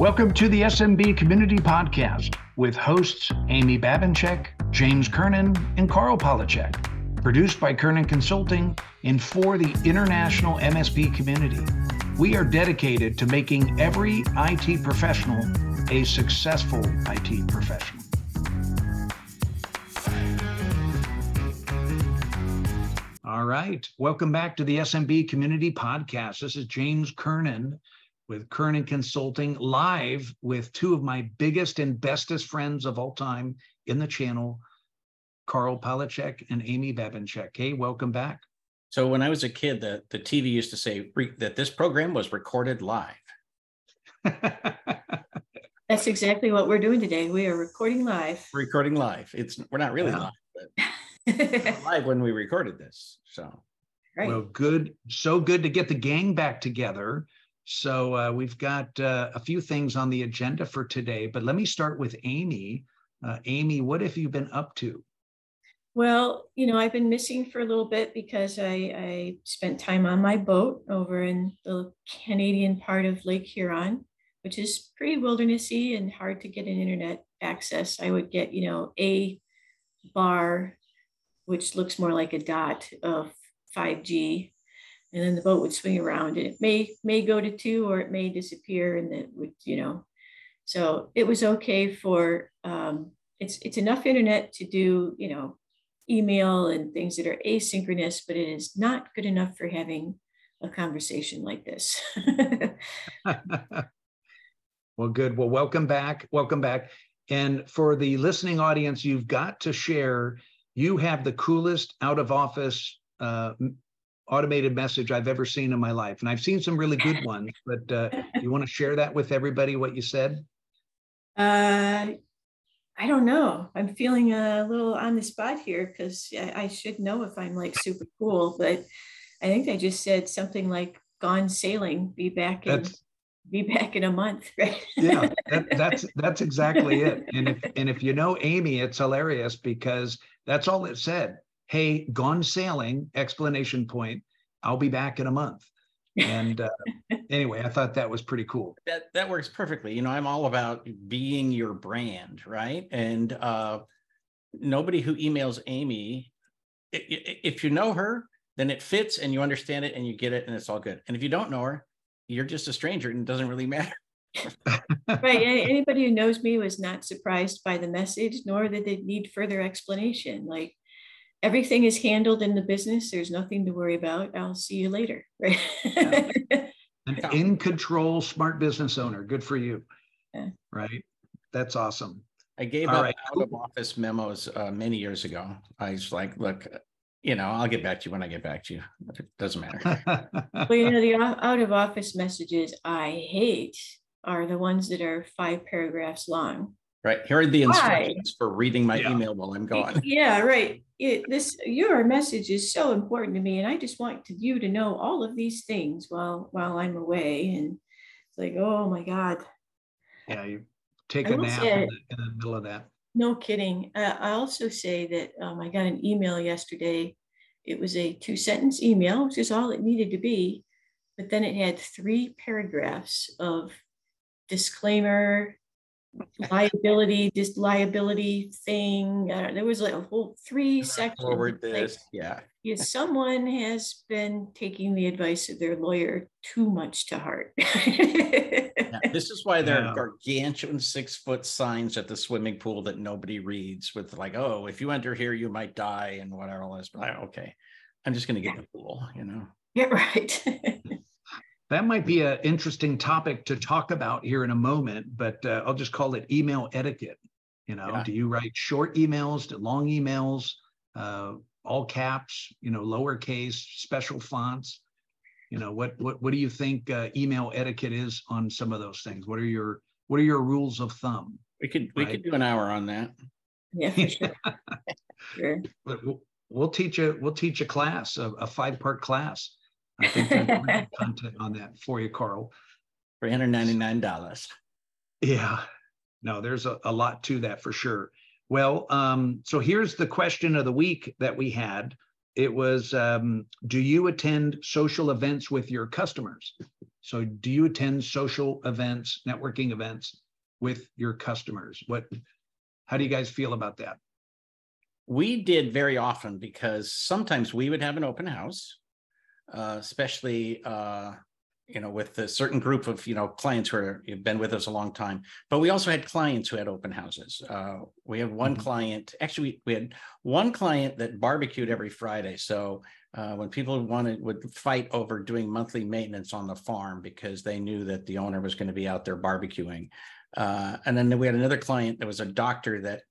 Welcome to the SMB Community Podcast with hosts Amy Babinchak, James Kernan, and Karl Palachuk. Produced by Kernan Consulting and for the international MSP community. We are dedicated to making every IT professional a successful IT professional. All right. Welcome back to the SMB Community Podcast. This is James Kernan with Kernan Consulting, live with two of my biggest and bestest friends of all time in the channel, Karl Palachuk and Amy Babinchak. Hey, welcome back. So when I was a kid, the, the TV used to say re- that this program was recorded live. That's exactly what we're doing today. We are recording live. Recording live. It's we're not really Yeah. live, but live when we recorded this. So right. Well, good. So good to get the gang back together. So uh, we've got uh, a few things on the agenda for today, but let me start with Amy. Uh, Amy, what have you been up to? Well, you know, I've been missing for a little bit because I, I spent time on my boat over in the Canadian part of Lake Huron, which is pretty wildernessy and hard to get an internet access. I would get, you know, a bar, which looks more like a dot of 5G, and then the boat would swing around and it may may go to two or it may disappear and it would, you know. So it was okay for um, it's it's enough internet to do, you know, email and things that are asynchronous, but it is not good enough for having a conversation like this. well, good. Well, welcome back. Welcome back. And for the listening audience, you've got to share. You have the coolest out of office uh, automated message I've ever seen in my life. And I've seen some really good ones, but uh, you want to share that with everybody what you said? uh, I don't know. I'm feeling a little on the spot here because I, I should know if I'm like super cool, but I think I just said something like "gone sailing." Be back in That's be back in a month, right? yeah, that, that's that's exactly it. And if and if you know Amy, it's hilarious because that's all it said. Hey, gone sailing! Explanation point. I'll be back in a month. And uh, anyway, I thought that was pretty cool. that that works perfectly. You know, I'm all about being your brand, right? And uh nobody who emails Amy, i- i- if you know her, then it fits and you understand it and you get it and it's all good. And if you don't know her, you're just a stranger and it doesn't really matter. right. Anybody who knows me was not surprised by the message, nor did they need further explanation. Like everything is handled in the business. There's nothing to worry about. I'll see you later. Right. An Yeah. in control, smart business owner. Good for you. Yeah. Right. That's awesome. I gave All up right, out of office memos uh, many years ago. I was like, look, you know, I'll get back to you when I get back to you. It doesn't matter. well, you know, the out of office messages I hate are the ones that are five paragraphs long. Right. Here are the Why? instructions for reading my Yeah. email while I'm gone. Yeah, right. It, this your message is so important to me, and I just want to, you to know all of these things while while I'm away. And it's like, oh my God, yeah, you take I a nap say- in the, in the middle of that. no kidding. Uh, I also say that um, I got an email yesterday. It was a two sentence email, which is all it needed to be, but then it had three paragraphs of disclaimer, liability, this liability thing. Uh, there was like a whole three sections. Forward like. Yeah. yeah, someone has been taking the advice of their lawyer too much to heart. Yeah, This is why there Yeah. are gargantuan six foot signs at the swimming pool that nobody reads with like, oh, if you enter here, you might die and whatever all this. But I, okay, I'm just gonna get in the pool, you know. yeah, right. That might be an interesting topic to talk about here in a moment, but uh, I'll just call it email etiquette. You know, Yeah. do you write short emails, to long emails, uh, all caps, you know, lowercase, special fonts? You know, what what what do you think uh, email etiquette is on some of those things? What are your what are your rules of thumb? We could we Right. could do an hour on that. yeah, sure. sure. But we'll, we'll teach a we'll teach a class, a, a five part class. I think there's plenty of content on that for you, Karl. Three hundred ninety nine dollars. Yeah, no, there's a, a lot to that for sure. Well, um, so here's the question of the week that we had. it was um, do you attend social events with your customers? So do you attend social events, networking events with your customers? What how do you guys feel about that? We did very often because sometimes we would have an open house, uh, especially uh, you know with a certain group of you know clients who are, have been with us a long time. But we also had clients who had open houses. Uh, we had one mm-hmm. client actually we had one client that barbecued every friday. So uh, when people wanted would fight over doing monthly maintenance on the farm because they knew that the owner was going to be out there barbecuing. Uh, and then we had another client that was a doctor that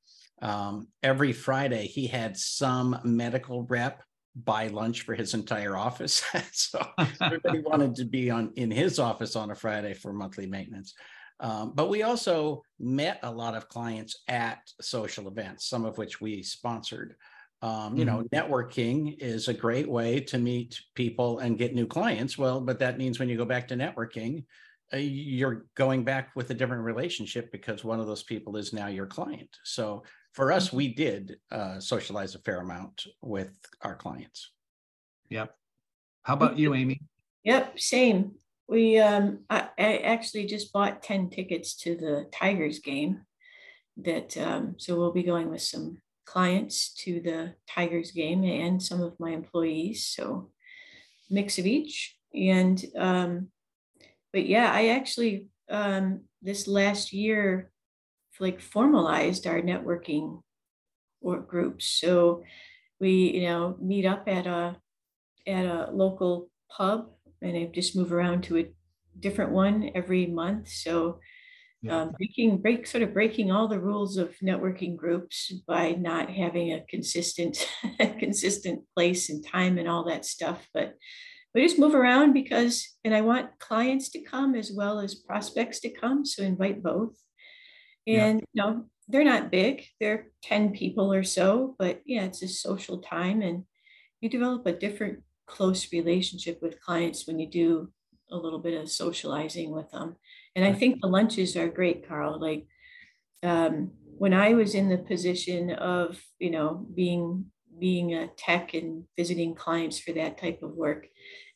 um, every friday he had some medical rep buy lunch for his entire office. so everybody wanted to be on in his office on a Friday for monthly maintenance. Um, but we also met a lot of clients at social events, some of which we sponsored. Um, you know, mm-hmm. networking is a great way to meet people and get new clients. Well, but that means when you go back to networking, uh, you're going back with a different relationship because one of those people is now your client. So for us, we did uh, socialize a fair amount with our clients. Yep. How about you, Amy? Yep, same. We um, I, I actually just bought ten tickets to the Tigers game. That um, so we'll be going with some clients to the Tigers game and some of my employees. So mix of each. And um, but yeah, I actually um, this last year like formalized our networking work groups. So we, you know, meet up at a at a local pub and I just move around to a different one every month. So yeah. um, breaking break sort of breaking all the rules of networking groups by not having a consistent consistent place and time and all that stuff. But we just move around because and I want clients to come as well as prospects to come. So invite both. And yeah. you know, they're not big, they're 10 people or so, but yeah, it's a social time and you develop a different close relationship with clients when you do a little bit of socializing with them. And I think the lunches are great, Karl. Like um, when I was in the position of, you know, being being a tech and visiting clients for that type of work.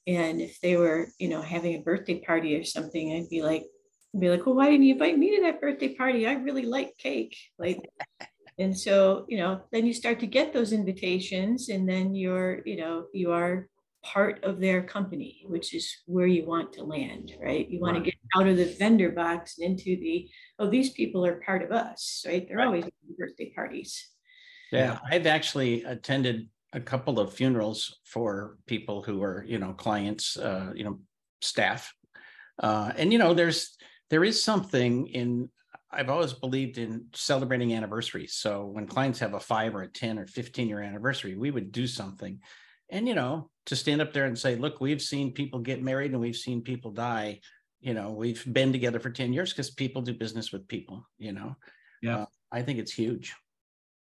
And if they were, you know, having a birthday party or something, I'd be like, be like, well, why didn't you invite me to that birthday party? I really like cake. Like, and so, you know, then you start to get those invitations and then you're, you know, you are part of their company, which is where you want to land, right? You want right. to get out of the vendor box and into the, oh, these people are part of us, right? They're right. always birthday parties. Yeah, I've actually attended a couple of funerals for people who are, you know, clients, uh, you know, staff. Uh, and, you know, there's, there is something in I've always believed in celebrating anniversaries. So when clients have a five or a 10 or 15 year anniversary, we would do something. And, you know, to stand up there and say, look, we've seen people get married and we've seen people die. You know, we've been together for 10 years because people do business with people, you know. Yeah. Uh, I think it's huge.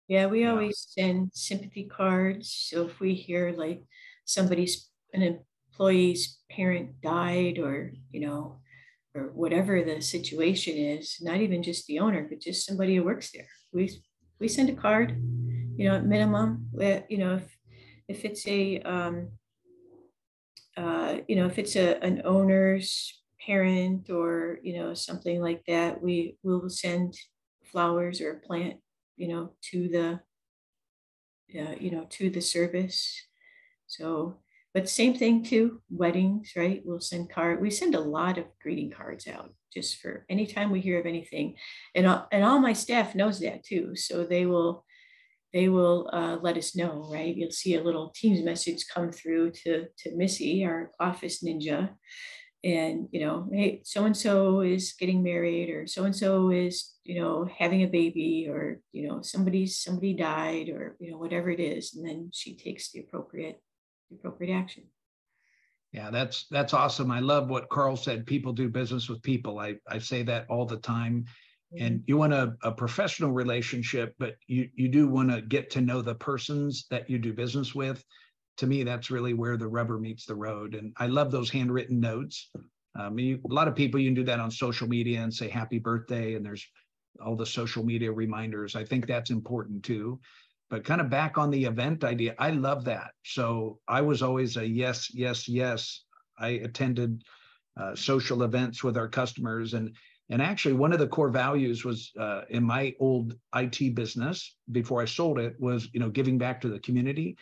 Yeah, we yeah. always send sympathy cards. So if we hear like somebody's an employee's parent died or, you know, or whatever the situation is, not even just the owner, but just somebody who works there. We we send a card, you know, at minimum. You know, if if it's a um, uh, you know, if it's a an owner's parent or you know something like that, we will send flowers or a plant, you know, to the uh, you know to the service. So but same thing too, weddings, right? We'll send card. We send a lot of greeting cards out just for anytime we hear of anything, and all, and all my staff knows that too. So they will they will uh, let us know, right? You'll see a little Teams message come through to to Missy, our office ninja, and you know, hey, so and so is getting married, or so and so is you know having a baby, or you know somebody somebody died, or you know whatever it is, and then she takes the appropriate appropriate action. Yeah, that's that's awesome. I love what Karl said. People do business with people. I, I say that all the time. And you want a, a professional relationship, but you you do want to get to know the persons that you do business with. To me, that's really where the rubber meets the road. And I love those handwritten notes. Um, you, a lot of people you can do that on social media and say happy birthday, and there's all the social media reminders. I think that's important too but kind of back on the event idea, I love that. So I was always a yes, yes, yes. I attended uh, social events with our customers and and actually one of the core values was uh, in my old IT business before I sold it was you know giving back to the community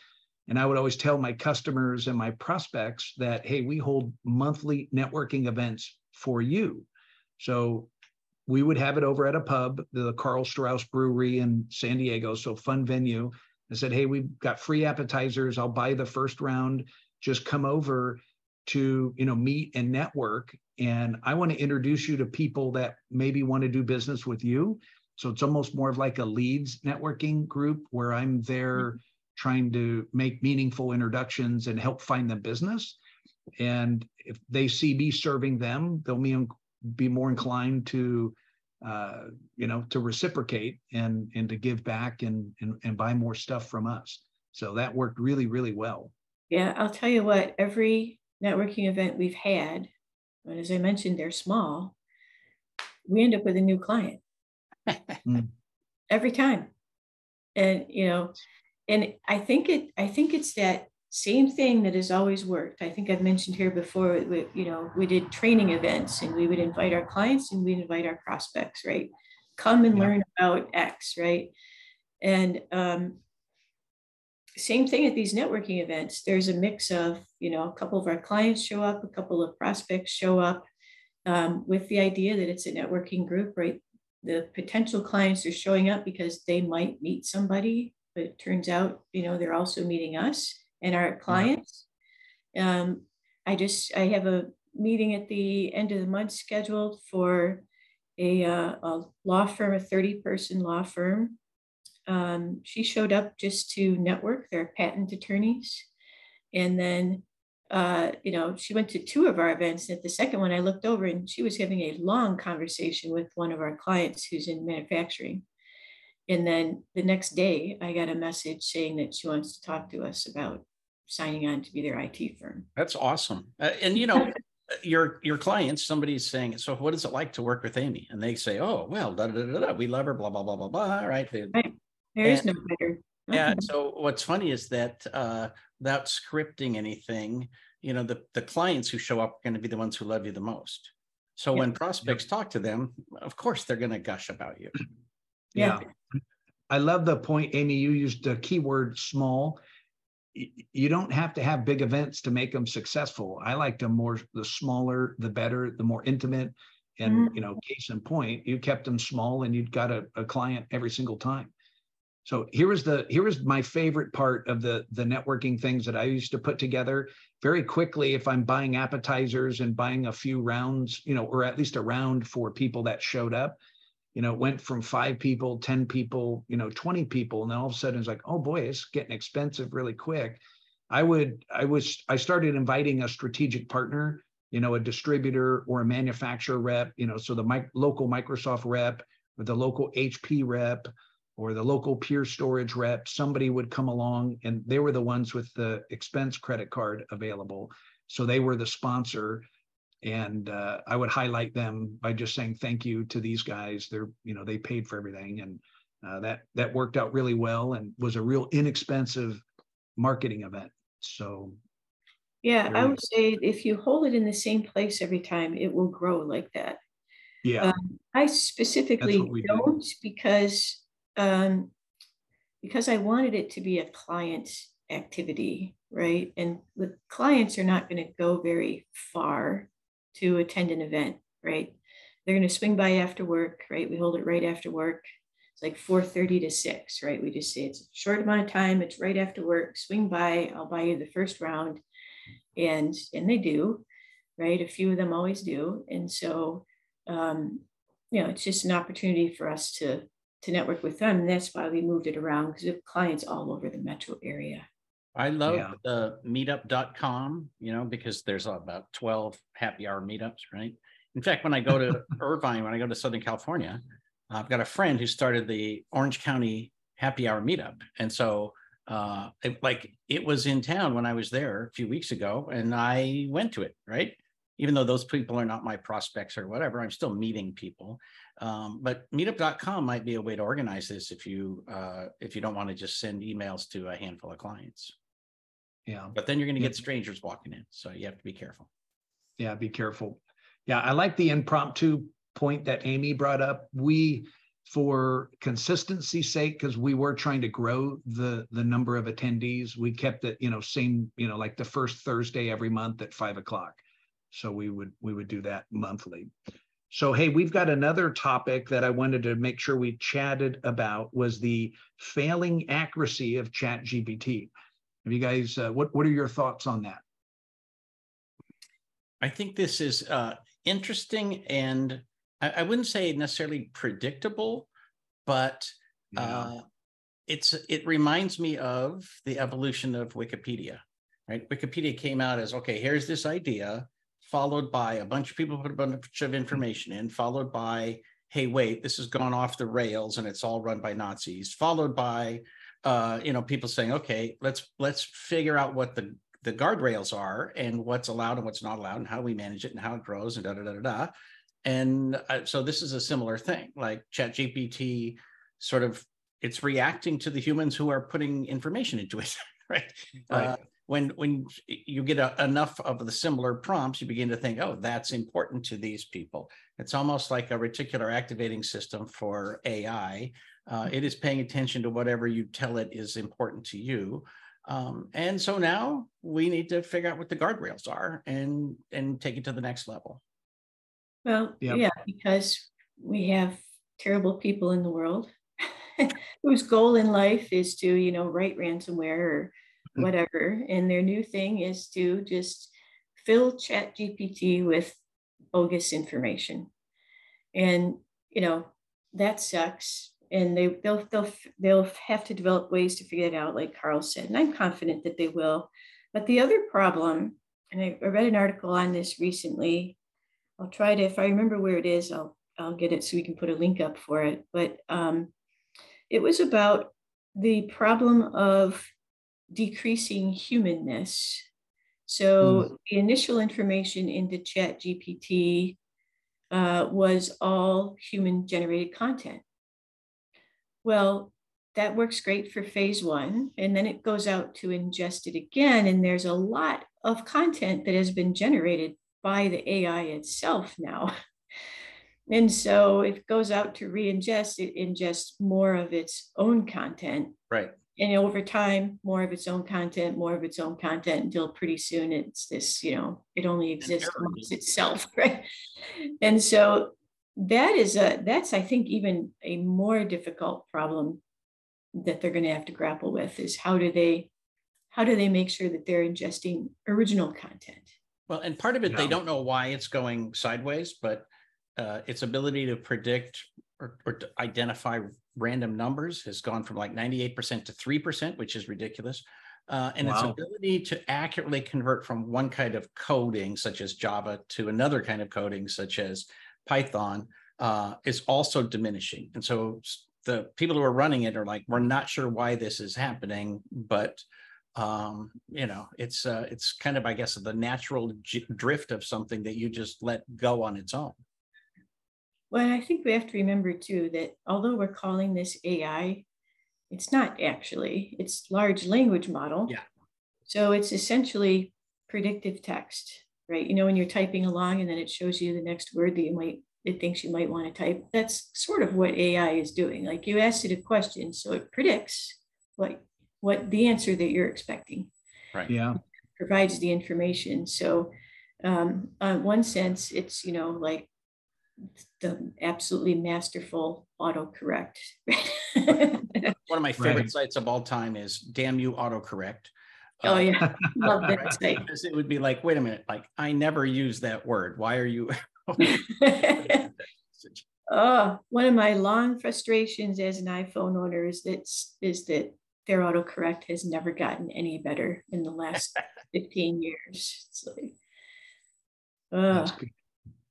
and I would always tell my customers and my prospects that, hey, we hold monthly networking events for you. So we would have it over at a pub, the Karl Strauss Brewery in San Diego. So fun venue. I said, hey, we've got free appetizers. I'll buy the first round. Just come over to you know meet and network. And I want to introduce you to people that maybe want to do business with you. So it's almost more of like a leads networking group where I'm there. Mm-hmm trying to make meaningful introductions and help find them business. And if they see me serving them, they'll be, be more inclined to, uh, you know, to reciprocate and and to give back and, and and buy more stuff from us. So that worked really, really well. Yeah, I'll tell you what. Every networking event we've had, and as I mentioned, they're small. We end up with a new client mm. every time, and you know, and I think it I think it's that same thing that has always worked. I think I've mentioned here before, we, you know, we did training events and we would invite our clients and we'd invite our prospects, right? Come and yeah. learn about X, right? And um, same thing at these networking events. There's a mix of, you know, a couple of our clients show up, a couple of prospects show up um, with the idea that it's a networking group, right? The potential clients are showing up because they might meet somebody but it turns out, you know, they're also meeting us and our clients. Um, I just, I have a meeting at the end of the month scheduled for a, uh, a law firm, a 30 person law firm. Um, she showed up just to network, they're patent attorneys. And then, uh, you know, she went to two of our events. At the second one, I looked over and she was having a long conversation with one of our clients who's in manufacturing. And then the next day, I got a message saying that she wants to talk to us about signing on to be their IT firm. That's awesome. Uh, and you know, your your clients, somebody's saying, "So, what is it like to work with Amy?" And they say, "Oh, well, da, da, da, da, we love her, blah blah blah blah blah." Right? right. There is no better. Yeah. So what's funny is that uh, without scripting anything, you know, the the clients who show up are going to be the ones who love you the most. So when prospects talk to them, of course they're going to gush about you. Yeah. I love the point, Amy, you used the keyword small. You don't have to have big events to make them successful. I like them more, the smaller, the better, the more intimate. And, mm-hmm. you know, case in point, you kept them small and you'd got a, a client every single time. So here was the here was my favorite part of the the networking things that I used to put together very quickly if I'm buying appetizers and buying a few rounds, you know, or at least a round for people that showed up you know, it went from five people, 10 people, you know, 20 people. And then all of a sudden it's like, oh boy, it's getting expensive really quick. I would, I was, I started inviting a strategic partner, you know, a distributor or a manufacturer rep, you know, so the my, local Microsoft rep or the local HP rep or the local Pure Storage rep, somebody would come along and they were the ones with the expense credit card available. So they were the sponsor and uh, I would highlight them by just saying thank you to these guys. They're you know they paid for everything, and uh, that that worked out really well and was a real inexpensive marketing event. So. Yeah, I would say if you hold it in the same place every time, it will grow like that. Yeah. Um, I specifically don't do. because um, because I wanted it to be a client activity, right? And the clients are not going to go very far to attend an event, right? They're going to swing by after work, right? We hold it right after work. It's like 4:30 to 6, right? We just say it's a short amount of time. It's right after work. Swing by. I'll buy you the first round, and and they do, right? A few of them always do, and so um, you know it's just an opportunity for us to to network with them. And that's why we moved it around because we have clients all over the metro area. I love yeah. the meetup.com, you know, because there's about 12 happy hour meetups, right? In fact, when I go to Irvine, when I go to Southern California, I've got a friend who started the Orange County happy hour meetup. And so, uh, it, like, it was in town when I was there a few weeks ago and I went to it, right? even though those people are not my prospects or whatever, I'm still meeting people. Um, but meetup.com might be a way to organize this if you uh, if you don't want to just send emails to a handful of clients. Yeah. But then you're going to get strangers walking in. So you have to be careful. Yeah, be careful. Yeah, I like the impromptu point that Amy brought up. We for consistency's sake because we were trying to grow the the number of attendees we kept it you know same you know like the first thursday every month at five o'clock so we would we would do that monthly so hey we've got another topic that i wanted to make sure we chatted about was the failing accuracy of chat gpt have you guys uh, what what are your thoughts on that i think this is uh interesting and I, I wouldn't say necessarily predictable, but yeah. uh, it's it reminds me of the evolution of Wikipedia. Right, Wikipedia came out as okay. Here's this idea, followed by a bunch of people put a bunch of information in, followed by hey, wait, this has gone off the rails and it's all run by Nazis, followed by uh, you know people saying okay, let's let's figure out what the the guardrails are and what's allowed and what's not allowed and how we manage it and how it grows and da da da da. da and uh, so this is a similar thing like chat gpt sort of it's reacting to the humans who are putting information into it right, right. Uh, when when you get a, enough of the similar prompts you begin to think oh that's important to these people it's almost like a reticular activating system for ai uh, it is paying attention to whatever you tell it is important to you um, and so now we need to figure out what the guardrails are and and take it to the next level well, yep. yeah, because we have terrible people in the world whose goal in life is to, you know, write ransomware or mm-hmm. whatever. And their new thing is to just fill Chat GPT with bogus information. And, you know, that sucks. And they, they'll, they'll, they'll have to develop ways to figure it out, like Karl said. And I'm confident that they will. But the other problem, and I, I read an article on this recently I'll try to, if I remember where it is, I'll, I'll get it so we can put a link up for it. But um, it was about the problem of decreasing humanness. So mm. the initial information into Chat GPT uh, was all human generated content. Well, that works great for phase one. And then it goes out to ingest it again. And there's a lot of content that has been generated by the AI itself now. And so it goes out to re-ingest, it ingests more of its own content. Right. And over time, more of its own content, more of its own content until pretty soon it's this, you know, it only exists amongst itself, right? And so that is a that's I think even a more difficult problem that they're going to have to grapple with is how do they how do they make sure that they're ingesting original content well, and part of it, they don't know why it's going sideways, but uh, its ability to predict or, or to identify random numbers has gone from like 98% to 3%, which is ridiculous. Uh, and wow. its ability to accurately convert from one kind of coding, such as Java, to another kind of coding, such as Python, uh, is also diminishing. And so the people who are running it are like, we're not sure why this is happening, but um you know it's uh it's kind of i guess the natural j- drift of something that you just let go on its own. Well i think we have to remember too that although we're calling this ai it's not actually it's large language model. Yeah. So it's essentially predictive text right you know when you're typing along and then it shows you the next word that you might it thinks you might want to type that's sort of what ai is doing like you asked it a question so it predicts what what the answer that you're expecting. Right. Yeah. Provides the information. So, um, on one sense, it's you know like the absolutely masterful autocorrect. one of my favorite right. sites of all time is "Damn You Autocorrect." Oh yeah, love that site. Because it would be like, wait a minute, like I never use that word. Why are you? oh, one of my long frustrations as an iPhone owner is that is that their autocorrect has never gotten any better in the last 15 years. It's like, uh. That's good.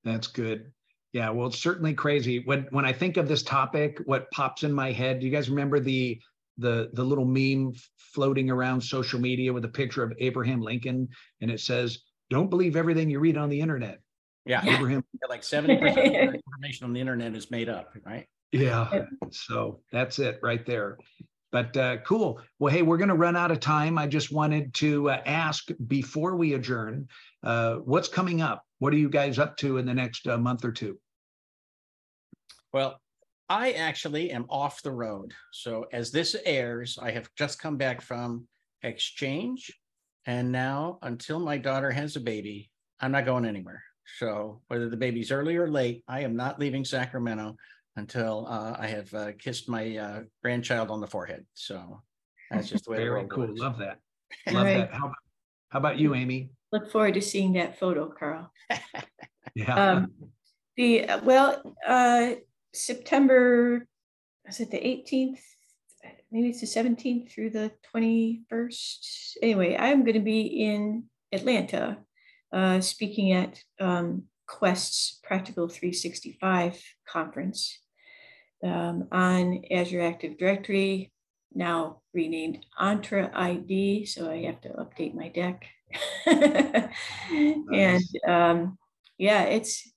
That's good. Yeah, well, it's certainly crazy. When when I think of this topic, what pops in my head? Do you guys remember the the the little meme floating around social media with a picture of Abraham Lincoln, and it says, don't believe everything you read on the internet. Yeah, Yeah. Abraham, like seventy percent of the information on the internet is made up, right? yeah. So that's it right there. But uh, cool. Well, hey, we're going to run out of time. I just wanted to uh, ask before we adjourn, uh, what's coming up? What are you guys up to in the next uh, month or two? Well, I actually am off the road. So as this airs, I have just come back from exchange. And now until my daughter has a baby, I'm not going anywhere. So whether the baby's early or late, I am not leaving Sacramento until uh, I have uh, kissed my uh, grandchild on the forehead. So that's just the way the Very world cool. works. Love that. Love right. that. How, how about you, Amy? Look forward to seeing that photo, Karl. Yeah. Um, the, uh, well, uh, September, is it the eighteenth? Maybe it's the seventeenth through the twenty-first. Anyway, I'm gonna be in Atlanta, uh, speaking at, um, Quest's Practical three sixty-five conference um, on Azure Active Directory, now renamed Entra ID, so I have to update my deck. And um, yeah, it's,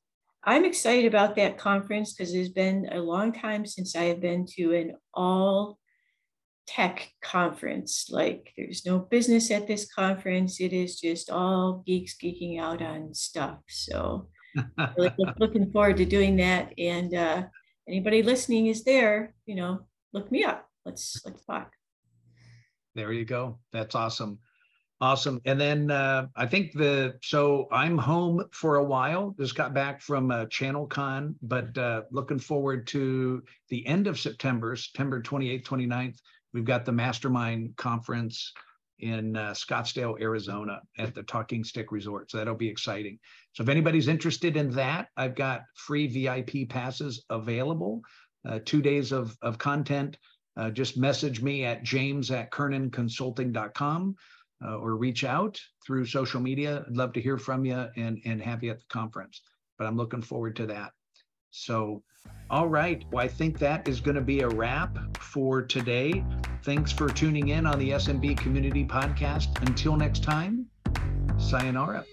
I'm excited about that conference because it's been a long time since I have been to an all tech conference. Like there's no business at this conference. It is just all geeks geeking out on stuff. So really looking forward to doing that. And uh, anybody listening is there, you know, look me up. Let's let's talk. There you go. That's awesome. Awesome. And then uh, I think the so I'm home for a while. Just got back from uh, ChannelCon, but uh, looking forward to the end of September, September 28th, 29th. We've got the Mastermind Conference in uh, Scottsdale, Arizona at the Talking Stick Resort. So that'll be exciting. So if anybody's interested in that, I've got free VIP passes available, uh, two days of, of content uh, just message me at james at kernanconsulting.com uh, or reach out through social media. I'd love to hear from you and, and have you at the conference. But I'm looking forward to that. So, all right. Well, I think that is going to be a wrap for today. Thanks for tuning in on the SMB Community Podcast. Until next time, sayonara.